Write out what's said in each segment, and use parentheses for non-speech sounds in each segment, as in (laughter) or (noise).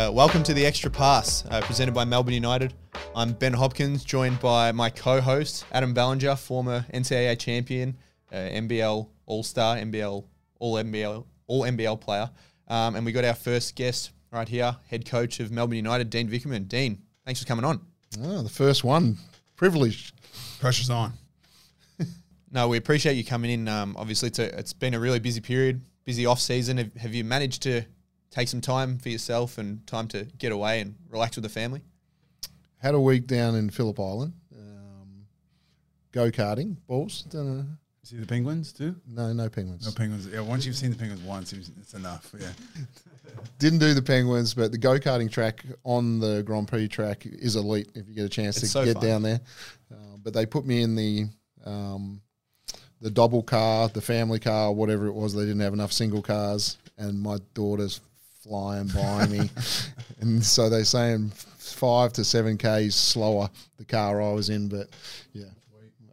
Uh, welcome to the Extra Pass, uh, presented by Melbourne United. I'm Ben Hopkins, joined by my co-host Adam Ballinger, former NCAA champion, uh, NBL All-Star, NBL All NBL All NBL player, um, and we got our first guest right here, head coach of Melbourne United, Dean Vickerman. Dean, thanks for coming on. Oh, the first one, privileged. Pressure's on. No, we appreciate you coming in. Um, obviously, it's, a, it's been a really busy period, busy off season. Have, have you managed to take some time for yourself and time to get away and relax with the family? Had a week down in Phillip Island, um, go karting, balls. Dunno. See the penguins too? No, no penguins. No penguins. Yeah, once you've seen the penguins once, it's it's enough. Yeah. (laughs) Didn't do the penguins, but the go karting track on the Grand Prix track is elite. If you get a chance It's to so get fun. down there, uh, but they put me in the um, the double car, the family car, whatever it was. They didn't have enough single cars, and my daughter's flying by me, (laughs) and so they're saying five to seven k's slower the car I was in. But yeah,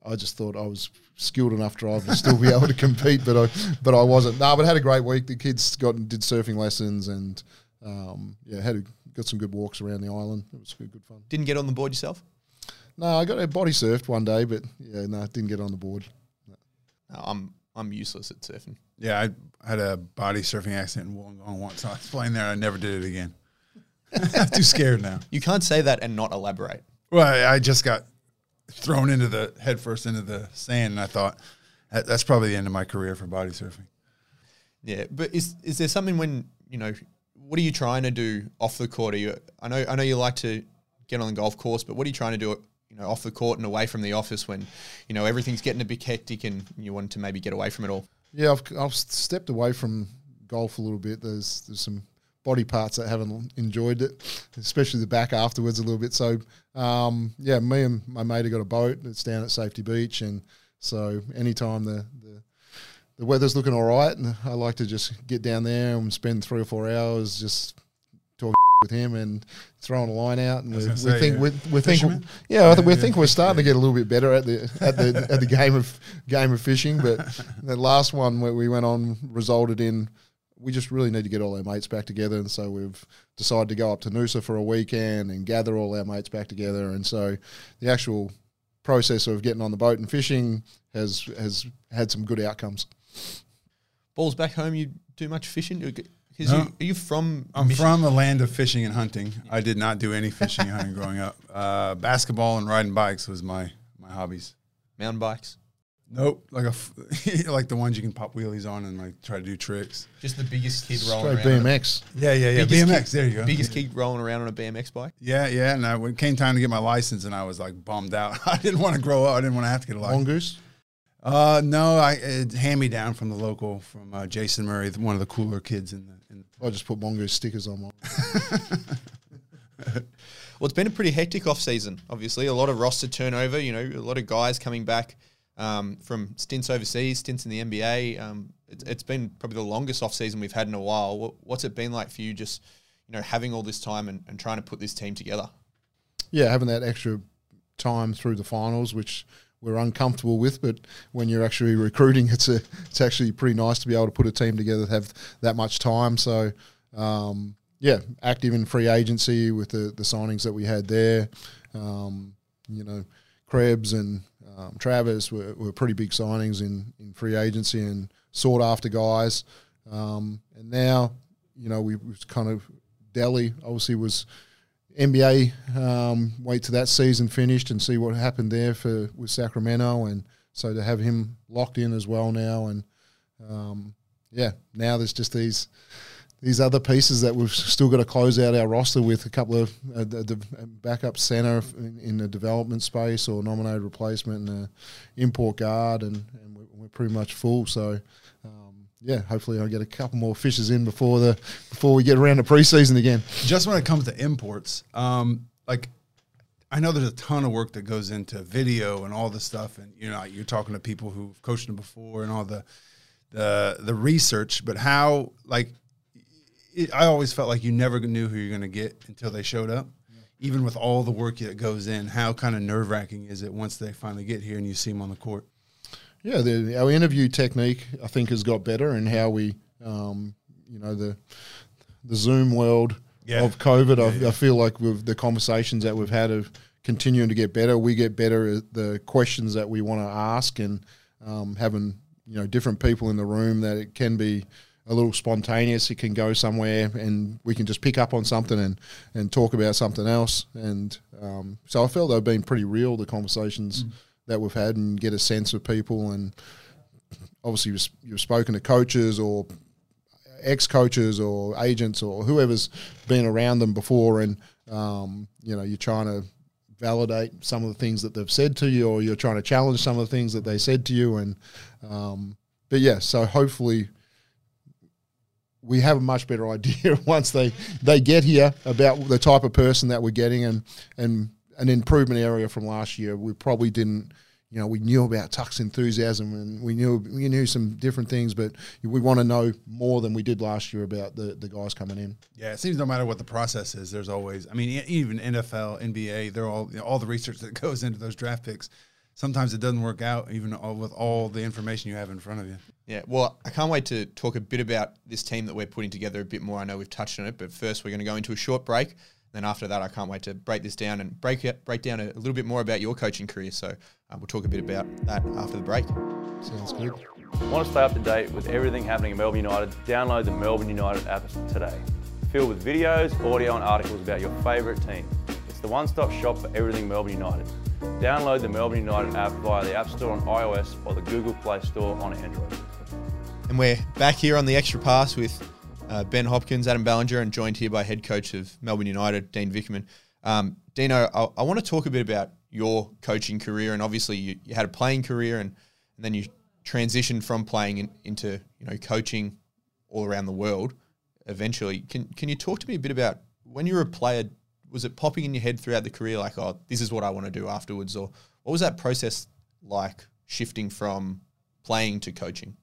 I just thought I was skilled enough driver to still be (laughs) able to compete, but I but I wasn't. No, but I had a great week. The kids got and did surfing lessons and um, yeah, had a, got some good walks around the island. It was good, good fun. Didn't get on the board yourself? No, I got a body surfed one day, but yeah, no, didn't get on the board. No, I'm I'm useless at surfing. Yeah, I had a body surfing accident in Wollongong once. I was playing there. I never did it again. (laughs) I'm Too scared now. You can't say that and not elaborate. Well, I I just got thrown into the head first into the sand, and I thought that, that's probably the end of my career for body surfing. Yeah, but is is there something when you know what are you trying to do off the court? Are you, I know I know you like to get on the golf course, but what are you trying to do? You know, off the court and away from the office when you know everything's getting a bit hectic and you want to maybe get away from it all. Yeah, I've, I've stepped away from golf a little bit. There's there's some body parts that haven't enjoyed it, especially the back afterwards a little bit. So um, yeah, me and my mate have got a boat. that's down at Safety Beach, and so anytime the the the weather's looking all right, and I like to just get down there and spend three or four hours just with him and throwing a line out. And we, gonna we say, think yeah. we, we think Fisherman? yeah, I think we Yeah, think yeah. we're starting to get a little bit better at the at the at the game of game of fishing. But (laughs) the last one where we went on resulted in we just really need to get all our mates back together, and so we've decided to go up to Noosa for a weekend and gather all our mates back together. And so the actual process of getting on the boat and fishing has has had some good outcomes. Balls back home, you do much fishing? Because No. you are you from? I'm Mich- from a land of fishing and hunting. I did not do any fishing and hunting growing up. (laughs) Uh, basketball and riding bikes was my my hobbies. mountain bikes. Nope, like a f- (laughs) like the ones you can pop wheelies on and like try to do tricks. Just the biggest kid rolling Straight around. on a- BMX. Yeah, yeah, yeah. biggest BMX. kid- there you go. Biggest kid rolling around on a BMX bike. Yeah, yeah. And I, when it came time to get my license, and I was like bummed out. (laughs) I didn't want to grow up. I didn't want to have to get a license. Mongoose. Uh, no, I it hand me down from the local, from uh, Jason Murray, one of the cooler kids in the. I just put mongoose stickers on mine. (laughs) Well, it's been a pretty hectic off season. Obviously, a lot of roster turnover. You know, a lot of guys coming back um, from stints overseas, stints in the NBA. Um, it's, it's been probably the longest off season we've had in a while. What, what's it been like for you? Just you know, having all this time and, and trying to put this team together. yeah, having that extra time through the finals, which we're uncomfortable with, but when you're actually recruiting, it's a it's actually pretty nice to be able to put a team together, that have that much time. So, um, yeah, active in free agency with the the signings that we had there. Um, you know, Krebs and um, Travers were, were pretty big signings in in free agency and sought after guys. Um, and now, you know, we kind of Delly obviously was NBA. Um, wait till that season finished and see what happened there for with Sacramento, and so to have him locked in as well now, and um, yeah, now there's just these these other pieces that we've still got to close out our roster with a couple of uh, the, the backup center in, in the development space or nominated replacement and a import guard, and, and we're pretty much full. So. Yeah, hopefully I'll get a couple more fishes in before the before we get around to preseason again. just when it comes to imports, um, like I know there's a ton of work that goes into video and all this stuff, and you know you're talking to people who've coached them before and all the the the research. But how like it, I always felt like you never knew who you're going to get until they showed up. Even with all the work that goes in, how kind of nerve wracking is it once they finally get here and you see them on the court? Yeah, the, our interview technique I think has got better, and how we, um, you know, the the Zoom world Yeah. of COVID. I, yeah. I feel like with the conversations that we've had of continuing to get better. We get better at the questions that we want to ask, and um, having you know different people in the room that it can be a little spontaneous. It can go somewhere, and we can just pick up on something and and talk about something else. And um, so I felt they've been pretty real the conversations that we've had, and get a sense of people. And obviously, you've, you've spoken to coaches or ex coaches or agents or whoever's been around them before, and um, you know you're trying to validate some of the things that they've said to you, or you're trying to challenge some of the things that they said to you, and um, but yeah, so hopefully we have a much better (laughs) idea once they they get here about the type of person that we're getting, and and an improvement area from last year. We probably didn't. You know, we knew about Tuck's enthusiasm, and we knew we knew some different things, but we want to know more than we did last year about the, the guys coming in. Yeah, it seems no matter what the process is, there's always. I mean, even NFL, NBA, they're all you know, all the research that (laughs) goes into those draft picks. Sometimes it doesn't work out, even all, with all the information you have in front of you. Yeah, well, I can't wait to talk a bit about this team that we're putting together a bit more. I know we've touched on it, but first we're going to go into a short break. Then after that, I can't wait to break this down and break it, break down a, a little bit more about your coaching career. So uh, we'll talk a bit about that after the break. Sounds good. Want to stay up to date with everything happening at Melbourne United? Download the Melbourne United app today. Filled with videos, audio, and articles about your favourite team. It's the one stop shop for everything Melbourne United. Download the Melbourne United app via the App Store on iOS or the Google Play Store on Android. And we're back here on the extra pass with uh, Ben Hopkins, Adam Ballinger, and joined here by head coach of Melbourne United, Dean Vickerman. Um, Dino, I, I want to talk a bit about your coaching career, and obviously you, you had a playing career, and, and then you transitioned from playing in, into you know coaching all around the world. Eventually, can can you talk to me a bit about when you were a player? Was it popping in your head throughout the career, like, oh, this is what I want to do afterwards, or what was that process like, shifting from playing to coaching?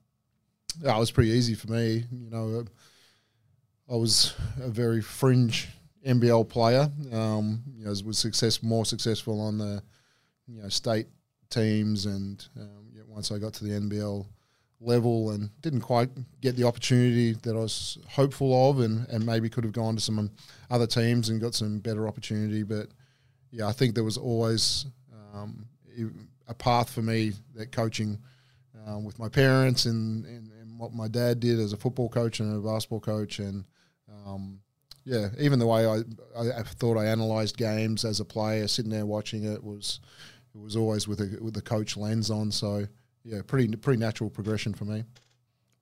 Yeah, it was pretty easy for me. You know, I was a very fringe NBL player. Um, you know, was success more successful on the you know state teams, and um, once I got to the NBL level, and didn't quite get the opportunity that I was hopeful of, and and maybe could have gone to some other teams and got some better opportunity. But yeah, I think there was always um, a path for me that coaching um, with my parents and, and, and what my dad did as a football coach and a basketball coach and um, yeah even the way I, I, thought I analysed games as a player sitting there watching it was it was always with a with the coach lens on. So yeah pretty pretty natural progression for me.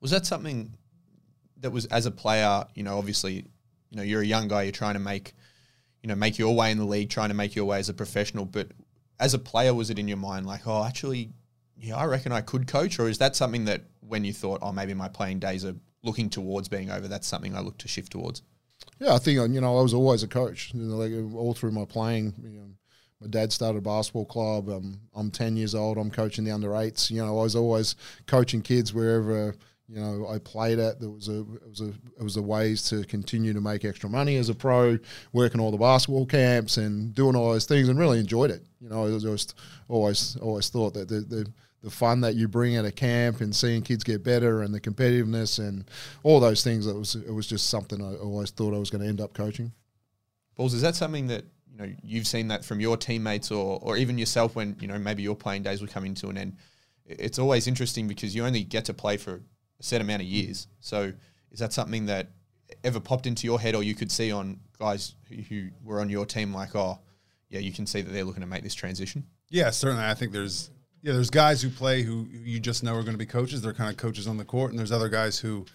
Was that something that was as a player, you know, obviously, you know, you're a young guy, you're trying to make, you know, make your way in the league, trying to make your way as a professional, but as a player, was it in your mind like, oh, actually, yeah, I reckon I could coach, or is that something that when you thought, oh, maybe my playing days are looking towards being over, that's something I look to shift towards? Yeah, I think you know I was always a coach. You know, like all through my playing, you know, my dad started a basketball club. Um, I'm 10 years old. I'm coaching the under eights. You know, I was always coaching kids wherever you know I played at. There was a it was a it was a ways to continue to make extra money as a pro, working all the basketball camps and doing all those things, and really enjoyed it. You know, I was just always always thought that the, the the fun that you bring at a camp and seeing kids get better and the competitiveness and all those things. It was it was just something I always thought I was going to end up coaching. Balls, is that something that you know you've seen that from your teammates or or even yourself when you know maybe your playing days were coming to an end? It's always interesting because you only get to play for a set amount of years. So is that something that ever popped into your head or you could see on guys who, who were on your team like, oh, yeah, you can see that they're looking to make this transition? Yeah, certainly. I think there's yeah, there's guys who play who you just know are going to be coaches. They're kind of coaches on the court, and there's other guys who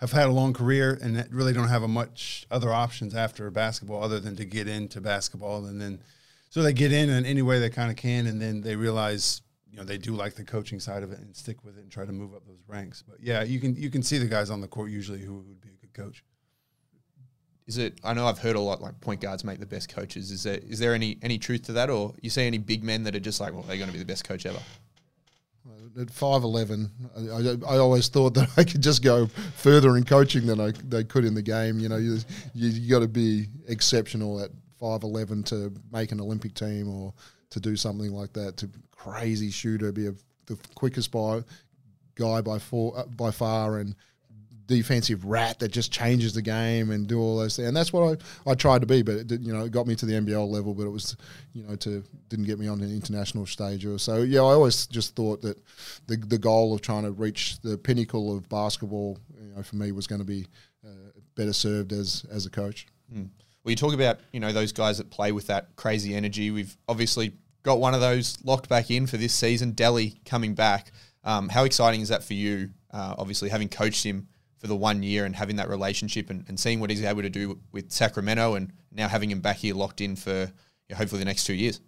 have had a long career and really don't have a much other options after basketball other than to get into basketball, and then so they get in in any way they kind of can, and then they realize you know they do like the coaching side of it and stick with it and try to move up those ranks. But yeah, you can you can see the guys on the court usually who would be a good coach. Is it? I know I've heard a lot like point guards make the best coaches. Is there is there any any truth to that, or you see any big men that are just like, well, they're going to be the best coach ever? At five eleven, I, I, always thought that I could just go further in coaching than I they could in the game. You know, you you, you got to be exceptional at five eleven to make an Olympic team or to do something like that. To crazy shooter, be a the quickest by guy by four, uh, by far, and defensive rat that just changes the game and do all those things. And that's what I, I tried to be, but it did, you know it got me to the NBL level, but it was you know to didn't get me on an international stage or so. Yeah, I always just thought that the the goal of trying to reach the pinnacle of basketball, you know, for me was going to be uh, better served as as a coach. Well, you talk about you know those guys that play with that crazy energy. We've obviously got one of those locked back in for this season. Delly coming back. Um, how exciting is that for you? Uh, obviously, having coached him for the one year and having that relationship and, and seeing what he's able to do with Sacramento, and now having him back here locked in for you know, hopefully the next two years.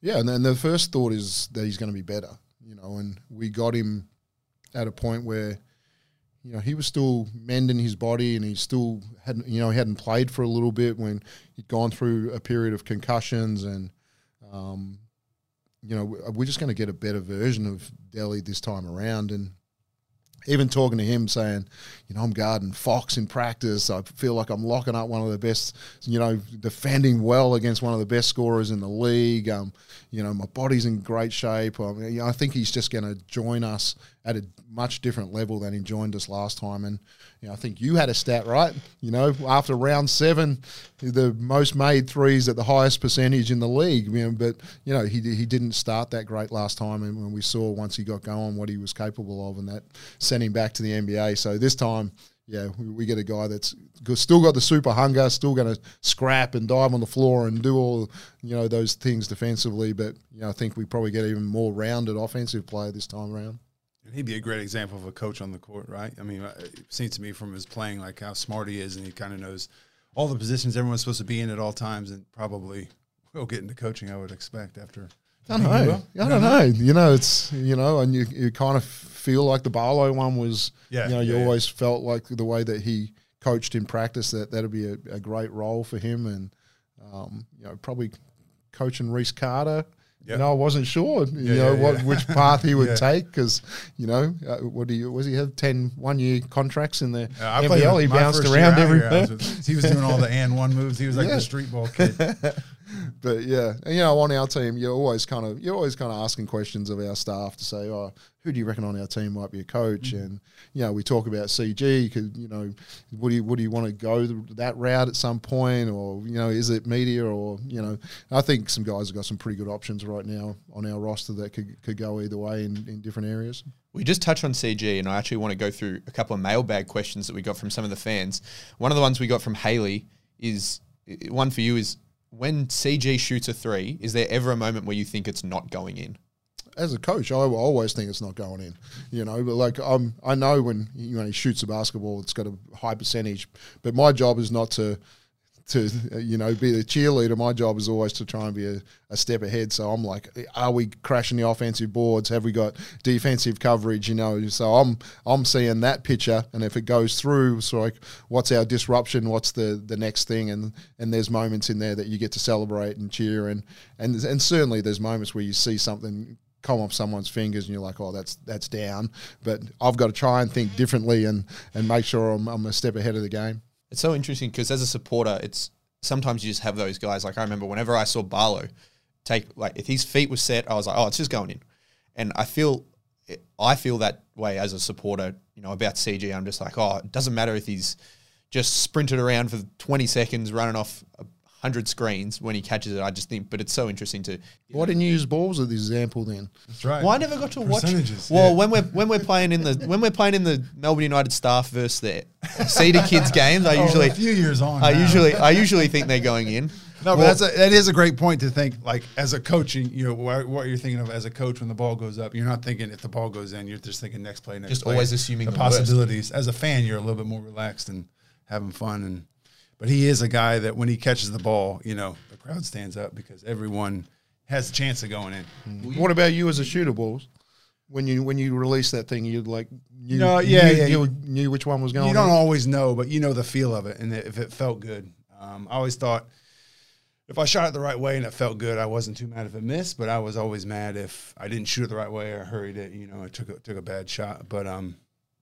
Yeah, and then the first thought is that he's going to be better, you know, and we got him at a point where, you know, he was still mending his body and he still hadn't, you know, he hadn't played for a little bit when he'd gone through a period of concussions and, um, you know, we're just going to get a better version of Delly this time around. And even talking to him saying, you know, I'm guarding Fox in practice. I feel like I'm locking up one of the best, you know, defending well against one of the best scorers in the league. Um, you know, my body's in great shape. Um, you know, I think he's just going to join us at a much different level than he joined us last time. And you know, I think you had a stat right. You know, after round seven, the most made threes at the highest percentage in the league. You know, but you know, he he didn't start that great last time, and when we saw once he got going what he was capable of, and that sent him back to the NBA. So this time. Yeah, we, get a guy that's still got the super hunger, still going to scrap and dive on the floor and do all you know those things defensively. But you know, I think we probably get even more rounded offensive player this time around. And he'd be a great example of a coach on the court, right? I mean, it seems to me from his playing, like how smart he is, and he kind of knows all the positions everyone's supposed to be in at all times, and probably will get into coaching. I would expect after. I don't know. I don't know. You know, it's you know, and you, you kind of feel like the Barlow one was. Yeah, You know, you yeah, yeah. always felt like the way that he coached in practice that that'd be a, a great role for him, and um, you know, probably coaching Reese Carter. Yeah. You know, I wasn't sure, you Yeah, know, yeah, what yeah. which path he would (laughs) take because, you know, uh, what do you was he have 10 one year contracts in the Yeah, I played NBL? He bounced around everywhere. was He was doing all the and one moves. He was like the (laughs) street ball kid. (laughs) (laughs) but yeah, and, you know, on our team, you're always kind of you're always kind of asking questions of our staff to say, oh, who do you reckon on our team might be a coach? Mm-hmm. And you know, we talk about CG. Could you know, would you would do you want to go th- that route at some point, or you know, is it media, or you know, I think some guys have got some pretty good options right now on our roster that could could go either way in, in different areas. We just touched on CG, and I actually want to go through a couple of mailbag questions that we got from some of the fans. One of the ones we got from Haley is one for you is when CG shoots a three, is there ever a moment where you think it's not going in? as a coach, I always think it's not going in. You know, but like I'm, I know when you know he shoots a basketball, it's got a high percentage. But my job is not to, to you know, be the cheerleader. My job is always to try and be a, a step ahead. So I'm like, are we crashing the offensive boards? Have we got defensive coverage? You know, so I'm I'm seeing that picture, and if it goes through, it's like, what's our disruption? What's the the next thing? And and there's moments in there that you get to celebrate and cheer, and and and certainly there's moments where you see something come off someone's fingers and you're like, oh, that's that's down. But I've got to try and think differently and and make sure I'm, I'm a step ahead of the game. It's so interesting because as a supporter, it's sometimes you just have those guys. Like I remember whenever I saw Barlow take like if his feet were set, I was like, oh, it's just going in. And I feel I feel that way as a supporter. You know about CG. I'm just like, oh, it doesn't matter if he's just sprinted around for 20 seconds, running off a hundred screens when he catches it. I just think, but it's so interesting to. Why didn't you use balls as the example then? That's right. Well, I never got to watch. Well, yeah. when we're when we're playing in the when we're playing in the Melbourne United staff versus the Cedar Kids games, I Oh, usually a few years on. I now. usually I usually think they're going in. No, but Well- that's a, that is a great point to think. Like as a coach, you you know what, what you're thinking of as a coach when the ball goes up. You're not thinking if the ball goes in. You're just thinking next play, next. Just play. always assuming the, the worst. possibilities. As a fan, you're a little bit more relaxed and having fun. And but he is a guy that when he catches the ball, you know, the crowd stands up because everyone has a chance of going in. What about you as a shooter, balls? When you when you release that thing, you'd like you No, yeah, you, yeah. you knew which one was going. You don't in? always know, but you know the feel of it, and if it felt good. Um, I always thought if I shot it the right way and it felt good, I wasn't too mad if it missed. But I was always mad if I didn't shoot it the right way or hurried it. You know, I took a, took a bad shot. But um,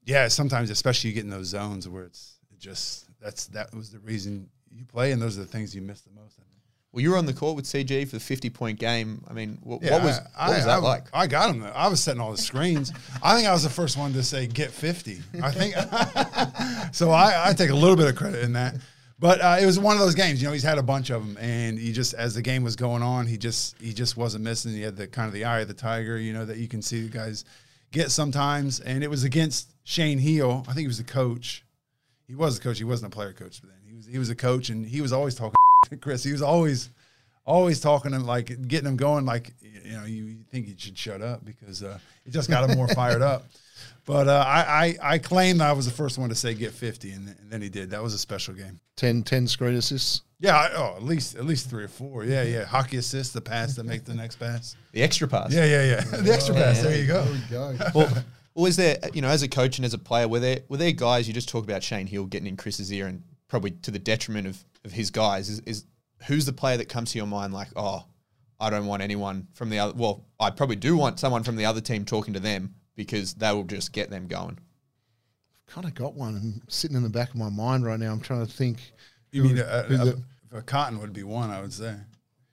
yeah, sometimes, especially you get in those zones where it's it just that's that was the reason you play, and those are the things you miss the most. I. Well, you were on the court with CG for the 50 point game. I mean, what, Yeah, what was I, what was I- that I- like? I got him. There. I was setting all the screens. I think I was the first one to say get fifty. I think (laughs) so. I, I take a little bit of credit in that. But uh, it was one of those games. You know, he's had a bunch of them, and he just as the game was going on, he just he just wasn't missing. He had the kind of the eye of the tiger. You know that you can see the guys get sometimes, and it was against Shane Heal. I think he was the coach. He was the coach. He wasn't a player coach then. He was he was a coach, and he was always talking (laughs) to Chris. He was always always talking and like getting him going. Like you know, you, you think he should shut up because uh, it just got him more fired up. (laughs) But uh, I, I I claim I was the first one to say get fifty, and, and then he did. That was a special game. 10, 10 screen assists. Yeah, I, oh, at least at least three or four. Yeah, yeah. Hockey assists, the pass that make the next pass. The extra pass. Yeah, yeah, yeah. (laughs) the extra pass. There you go. There we go. Well, well, is there, you know, as a coach and as a player, were there were there guys you just talk about Shane Heal getting in Chris's ear and probably to the detriment of, of his guys? Is, is who's the player that comes to your mind like, oh, I don't want anyone from the other. Well, I probably do want someone from the other team talking to them because that will just get them going. I've kind of got one sitting in the back of my mind right now. I'm trying to think. You who- mean a, who a, the- a cotton would be one? I would say.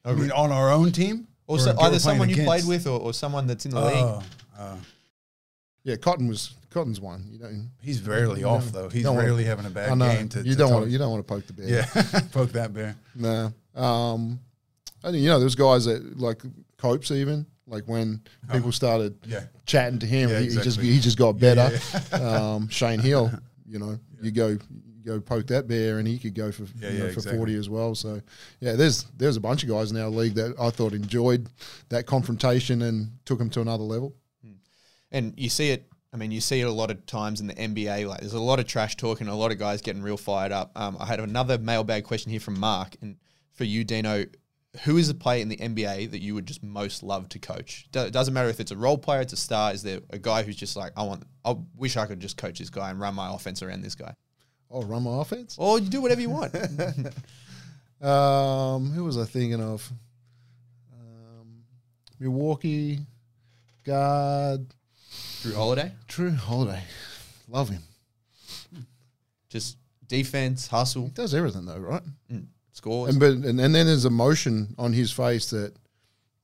I mean, on our own team, Or, Or so, if they were either someone you playing played with or, or someone that's in the oh, league. Oh, oh. Yeah, Cotton was Cotton's one. You don't. he's rarely off though. He's wanna- rarely having a bad know game. To, you to don't want you don't want to poke the bear. Yeah, (laughs) poke that bear. No. Um, I think you know there's guys that like Copes even like when people started Uh-huh. Yeah. chatting to him, Yeah, he, he just he just got better. yeah, (laughs) um, Shane Heal, you know, (laughs) you go you go poke that bear and he could go for Yeah, you know, for exactly. forty as well. So yeah, there's there's a bunch of guys in our league that I thought enjoyed that confrontation and took them to another level. And you see it. I mean, you see it a lot of times in the NBA. Like, there's a lot of trash talking, a lot of guys getting real fired up. Um, I had another mailbag question here from Mark, and for you, Dino, who is a player in the NBA that you would just most love to coach? Do- It doesn't matter if it's a role player, it's a star. Is there a guy who's just like, I want, I wish I could just coach this guy and run my offense around this guy, Oh, run my offense. or you do whatever you want. (laughs) Um, who was I thinking of? Um, Milwaukee guard Jrue Holiday, Jrue Holiday. Love him. just defense, hustle, He does everything though, right? scores. And but and, and then there's emotion on his face that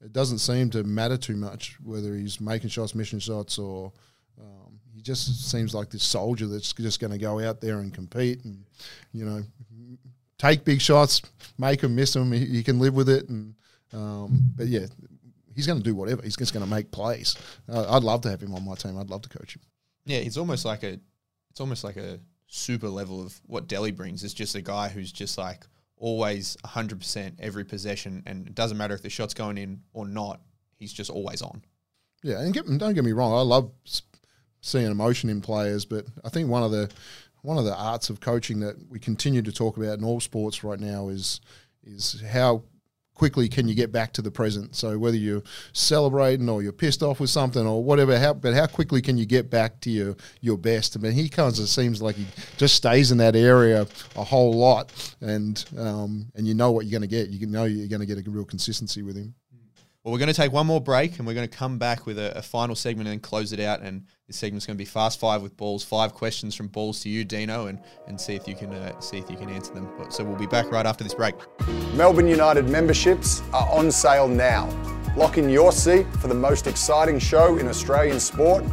it doesn't seem to matter too much whether he's making shots, missing shots, or um, he just seems like this soldier that's just going to go out there and compete and you know take big shots, make them, miss them. He, he can live with it, and um, but yeah, he's going to do whatever. He's just going to make plays. Uh, I'd love to have him on my team. I'd love to coach him. Yeah, he's almost like a, it's almost like a super level of what Delly brings. It's just a guy who's just like always 100% every possession, and it doesn't matter if the shot's going in or not. He's just always on. Yeah, and get, don't get me wrong, I love seeing emotion in players, but I think one of the one of the arts of coaching that we continue to talk about in all sports right now is is how quickly can you get back to the present. So whether you're celebrating or you're pissed off with something or whatever, how but how quickly can you get back to your your best? I mean, he kind of seems like he just stays in that area a whole lot, and um, and you know what you're going to get. You know you're going to get a real consistency with him. Well, we're going to take one more break, and we're going to come back with a, a final segment and then close it out. And this segment's going to be fast five with balls, five questions from balls to you, Dino, and and see if you can uh, see if you can answer them. So we'll be back right after this break. Melbourne United memberships are on sale now. Lock in your seat for the most exciting show in Australian sport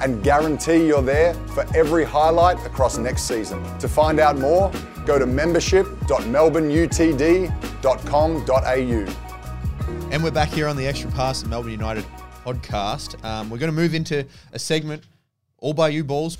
and guarantee you're there for every highlight across next season. To find out more, go to membership.melbourneutd.com.au. And we're back here on the Extra Pass and Melbourne United podcast. Um, we're going to move into a segment all by you, balls.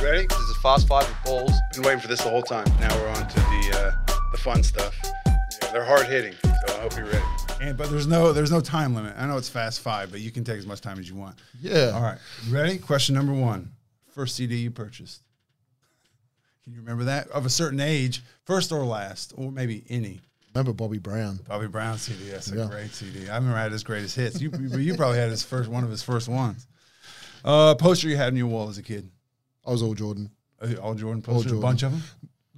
Ready? This is fast five with balls. Been waiting for this the whole time. Now we're on to the uh, the fun stuff. Yeah, they're hard hitting, so I hope you're ready. And but there's no there's no time limit. I know it's fast five, but you can take as much time as you want. Yeah. All right. Ready? Question number one. First CD you purchased. Can you remember that? Of a certain age, first or last, or maybe any. Remember Bobby Brown? Bobby Brown CD. That's a Yeah. great CD. I remember I had his greatest hits. You, you probably had his first one of his first ones. Uh, poster you had on your wall as a kid. I was all Jordan. Uh, All Jordan posters, Jordan. a bunch of them.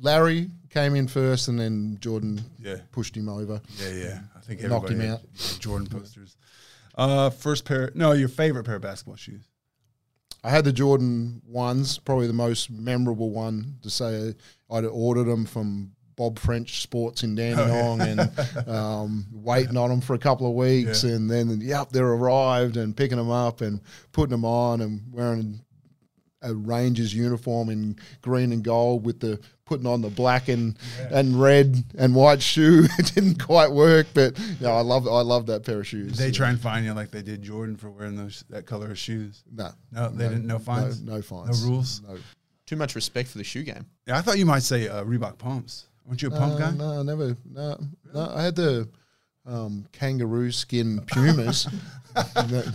Larry came in first, and then Jordan Yeah. pushed him over. Yeah, yeah. I think Knocked him out. Jordan posters. Uh, first pair. No, your favorite pair of basketball shoes. I had the Jordan ones, probably the most memorable one to say. I'd ordered them from Bob French Sports in Dandenong (laughs) and um, waiting on them for a couple of weeks, Yeah. and then yep, they're arrived and picking them up and putting them on and wearing a Rangers uniform in green and gold with the putting on the black and and red and white shoe. (laughs) it didn't quite work, but no, I love I love that pair of shoes. Did they try and find you like they did Jordan for wearing those that color of shoes? No, No, they didn't. No fines. No, no fines. No rules. No. Too much respect for the shoe game. Yeah, I thought you might say uh, Reebok pumps. Weren't you a pump guy? No, I never. No, no, I had the um, kangaroo skin pumas. (laughs)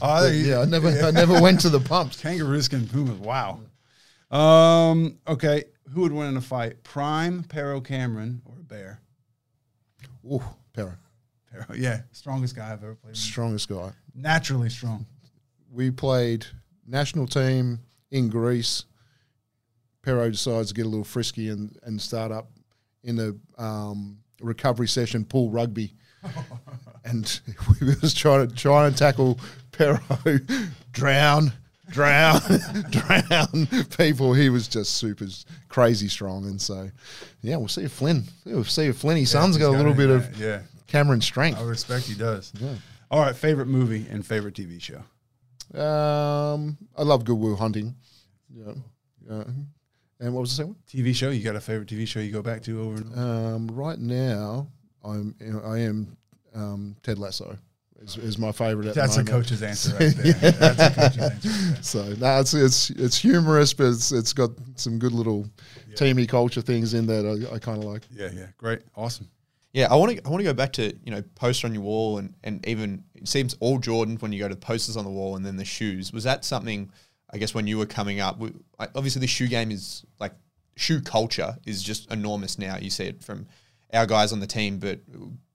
Oh, yeah, I never, I never went to the pumps. Kangaroo skin Pumas. Wow. Um. Okay. Who would win in a fight? Prime, Pero Cameron, or a Bear? Ooh, Pero, Pero. Yeah, strongest guy I've ever played. with. strongest guy. Naturally strong. We played national team in Greece. Pero decides to get a little frisky and, and start up in the um, recovery session pool rugby. (laughs) and (laughs) we was trying to try and tackle Pero, drown, drown, (laughs) drown people. He was just super crazy strong, and so yeah, we'll see if Flynn, we'll see if Flinny son's he's got a little bit yeah, of yeah. Cameron strength. I respect he does. Yeah. All right. Favorite movie and favorite TV show. Um, I love Good Will Hunting. Yeah, yeah. And what was the second one? TV show. You got a favorite TV show you go back to over and over? Um, right now, I'm I am um, Ted Lasso is, is my favorite. At That's the a coach's answer (laughs) right there. That's a coach's answer. right there. So no, it's it's it's humorous, but it's it's got some good little teamy culture things in that I, I kind of like. Yeah, yeah. Great. Awesome. Yeah, I want to I want to go back to you know poster on your wall and and even it seems all Jordan when you go to the posters on the wall and then the shoes. Was that something? I guess when you were coming up, we, obviously the shoe game is like shoe culture is just enormous now. You see it from our guys on the team, but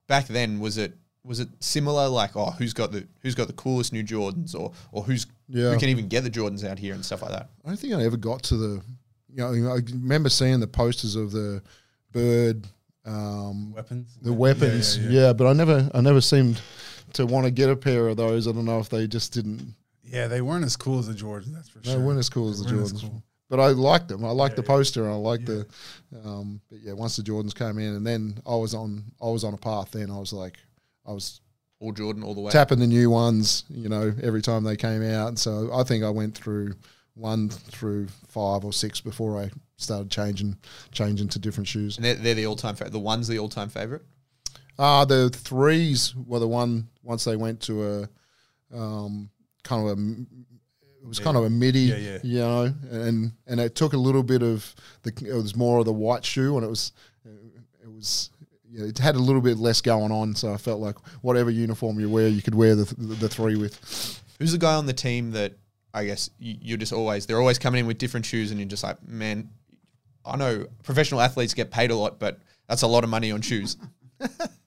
back then was it was it similar? Like oh, who's got the who's got the coolest new Jordans or or who's Yeah. who can even get the Jordans out here and stuff like that. I don't think I ever got to the. You know, I remember seeing the posters of the bird, um, Weapons. the weapons. Yeah, Yeah, yeah, yeah. but I never, I never seemed to want to get a pair of those. I don't know if they just didn't. Yeah, they weren't as cool as the Jordans. That's for They sure. They weren't as cool as the They weren't Jordans. cool. But I liked them. I liked Yeah, the yeah. poster, and I liked the. Um, but yeah, once the Jordans came in, and then I was on, I was on a path. Then I was like, I was All Jordan all the way. tapping the new ones, you know, every time they came out. And so I think I went through one through five or six before I started changing, changing to different shoes. And they're, they're the all time favorite. The one's the all time favorite. Ah, the threes were the one once they went to a um, kind of a it was kind of a midi, Yeah, yeah. you know, and and it took a little bit of the it was more of the white shoe, and it was it was yeah, it had a little bit less going on, so I felt like whatever uniform you wear, you could wear the the three with. Who's the guy on the team that I guess you, you're just always they're always coming in with different shoes and you're just like, man, I know professional athletes get paid a lot, but that's a lot of money on shoes. (laughs)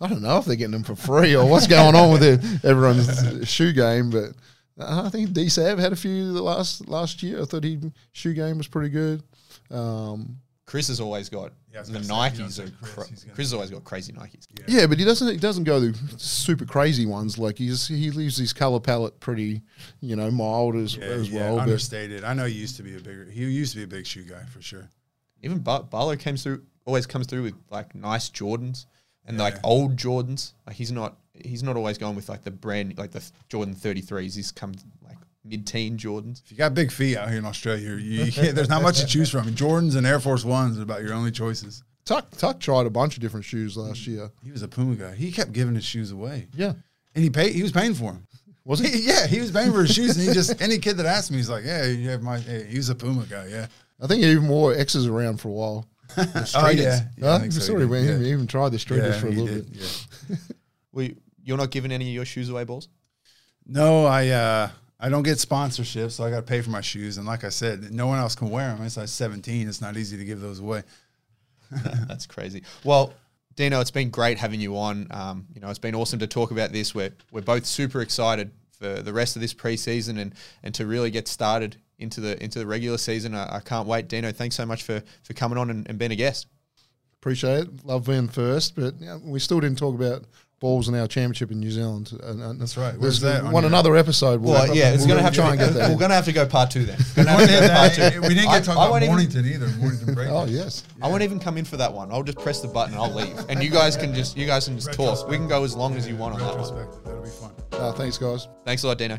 I don't know if they're getting them for free or what's going on with it, everyone's shoe game, but uh, I think D Sav had a few the last last year. I thought he shoe game was pretty good. Um, Chris has always got Yeah, the gonna say, you don't Nikes. say Are Chris, Chris, Chris has always got crazy Nikes. yeah, but he doesn't he doesn't go the super crazy ones. Like he's he leaves his color palette pretty, you know, mild as Yeah, as yeah, well. But understated. I know he used to be a bigger. He used to be a big shoe guy for sure. Even Bar- Barlow comes through, always comes through with like nice Jordans and like old Jordans. Like he's not he's not always going with like the brand like the th- Jordan 33s. He's come like mid-teen Jordans. If you got big feet out here in Australia, you, you can't, there's not much to (laughs) choose from. Jordans and Air Force Ones are about your only choices. Tuck Tuck tried a bunch of different shoes last year. He was a Puma guy. He kept giving his shoes away, Yeah, and he paid. He was paying for them. (laughs) was he? (laughs) yeah, he was paying for his shoes, and he just any kid that asked me, he's like, "Yeah, you have my." Hey, he was a Puma guy. Yeah. I think he even wore X's around for a while. (laughs) Oh yeah. yeah I Huh? think so, Sorry, he man, did. even tried the streeters Yeah, for a little did, bit. yeah. (laughs) Well, you- you're not giving any of your shoes away, balls. No, I uh, I don't get sponsorships, so I got to pay for my shoes. And like I said, no one else can wear them. It's like 17. It's not easy to give those away. (laughs) That's crazy. Well, Dino, it's been great having you on. Um, you know, it's been awesome to talk about this. We're we're both super excited for the rest of this preseason and and to really get started into the into the regular season. I, I can't wait. Dino, thanks so much for for coming on and, and being a guest. Appreciate it. Love being first, but yeah, we still didn't talk about balls in our championship in New Zealand. And, and That's right. There's Where's that on want your- another episode. We'll- Well, yeah, it's we'll gonna have to try to and get that. We're gonna have to go part two then. Gonna have we to go part two. didn't get to talk I- I about won't even- Mornington either. Mornington break. Oh yes. I won't even come in for that one. I'll just press the button and I'll leave, and you guys can just you guys can just talk. We can go as long as you want on that one. That'll be fun. Uh, thanks, guys. Thanks a lot, Dino.